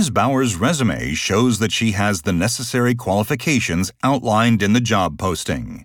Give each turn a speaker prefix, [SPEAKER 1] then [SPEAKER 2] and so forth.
[SPEAKER 1] Ms. Bauer's resume shows that she has the necessary qualifications outlined in the job posting.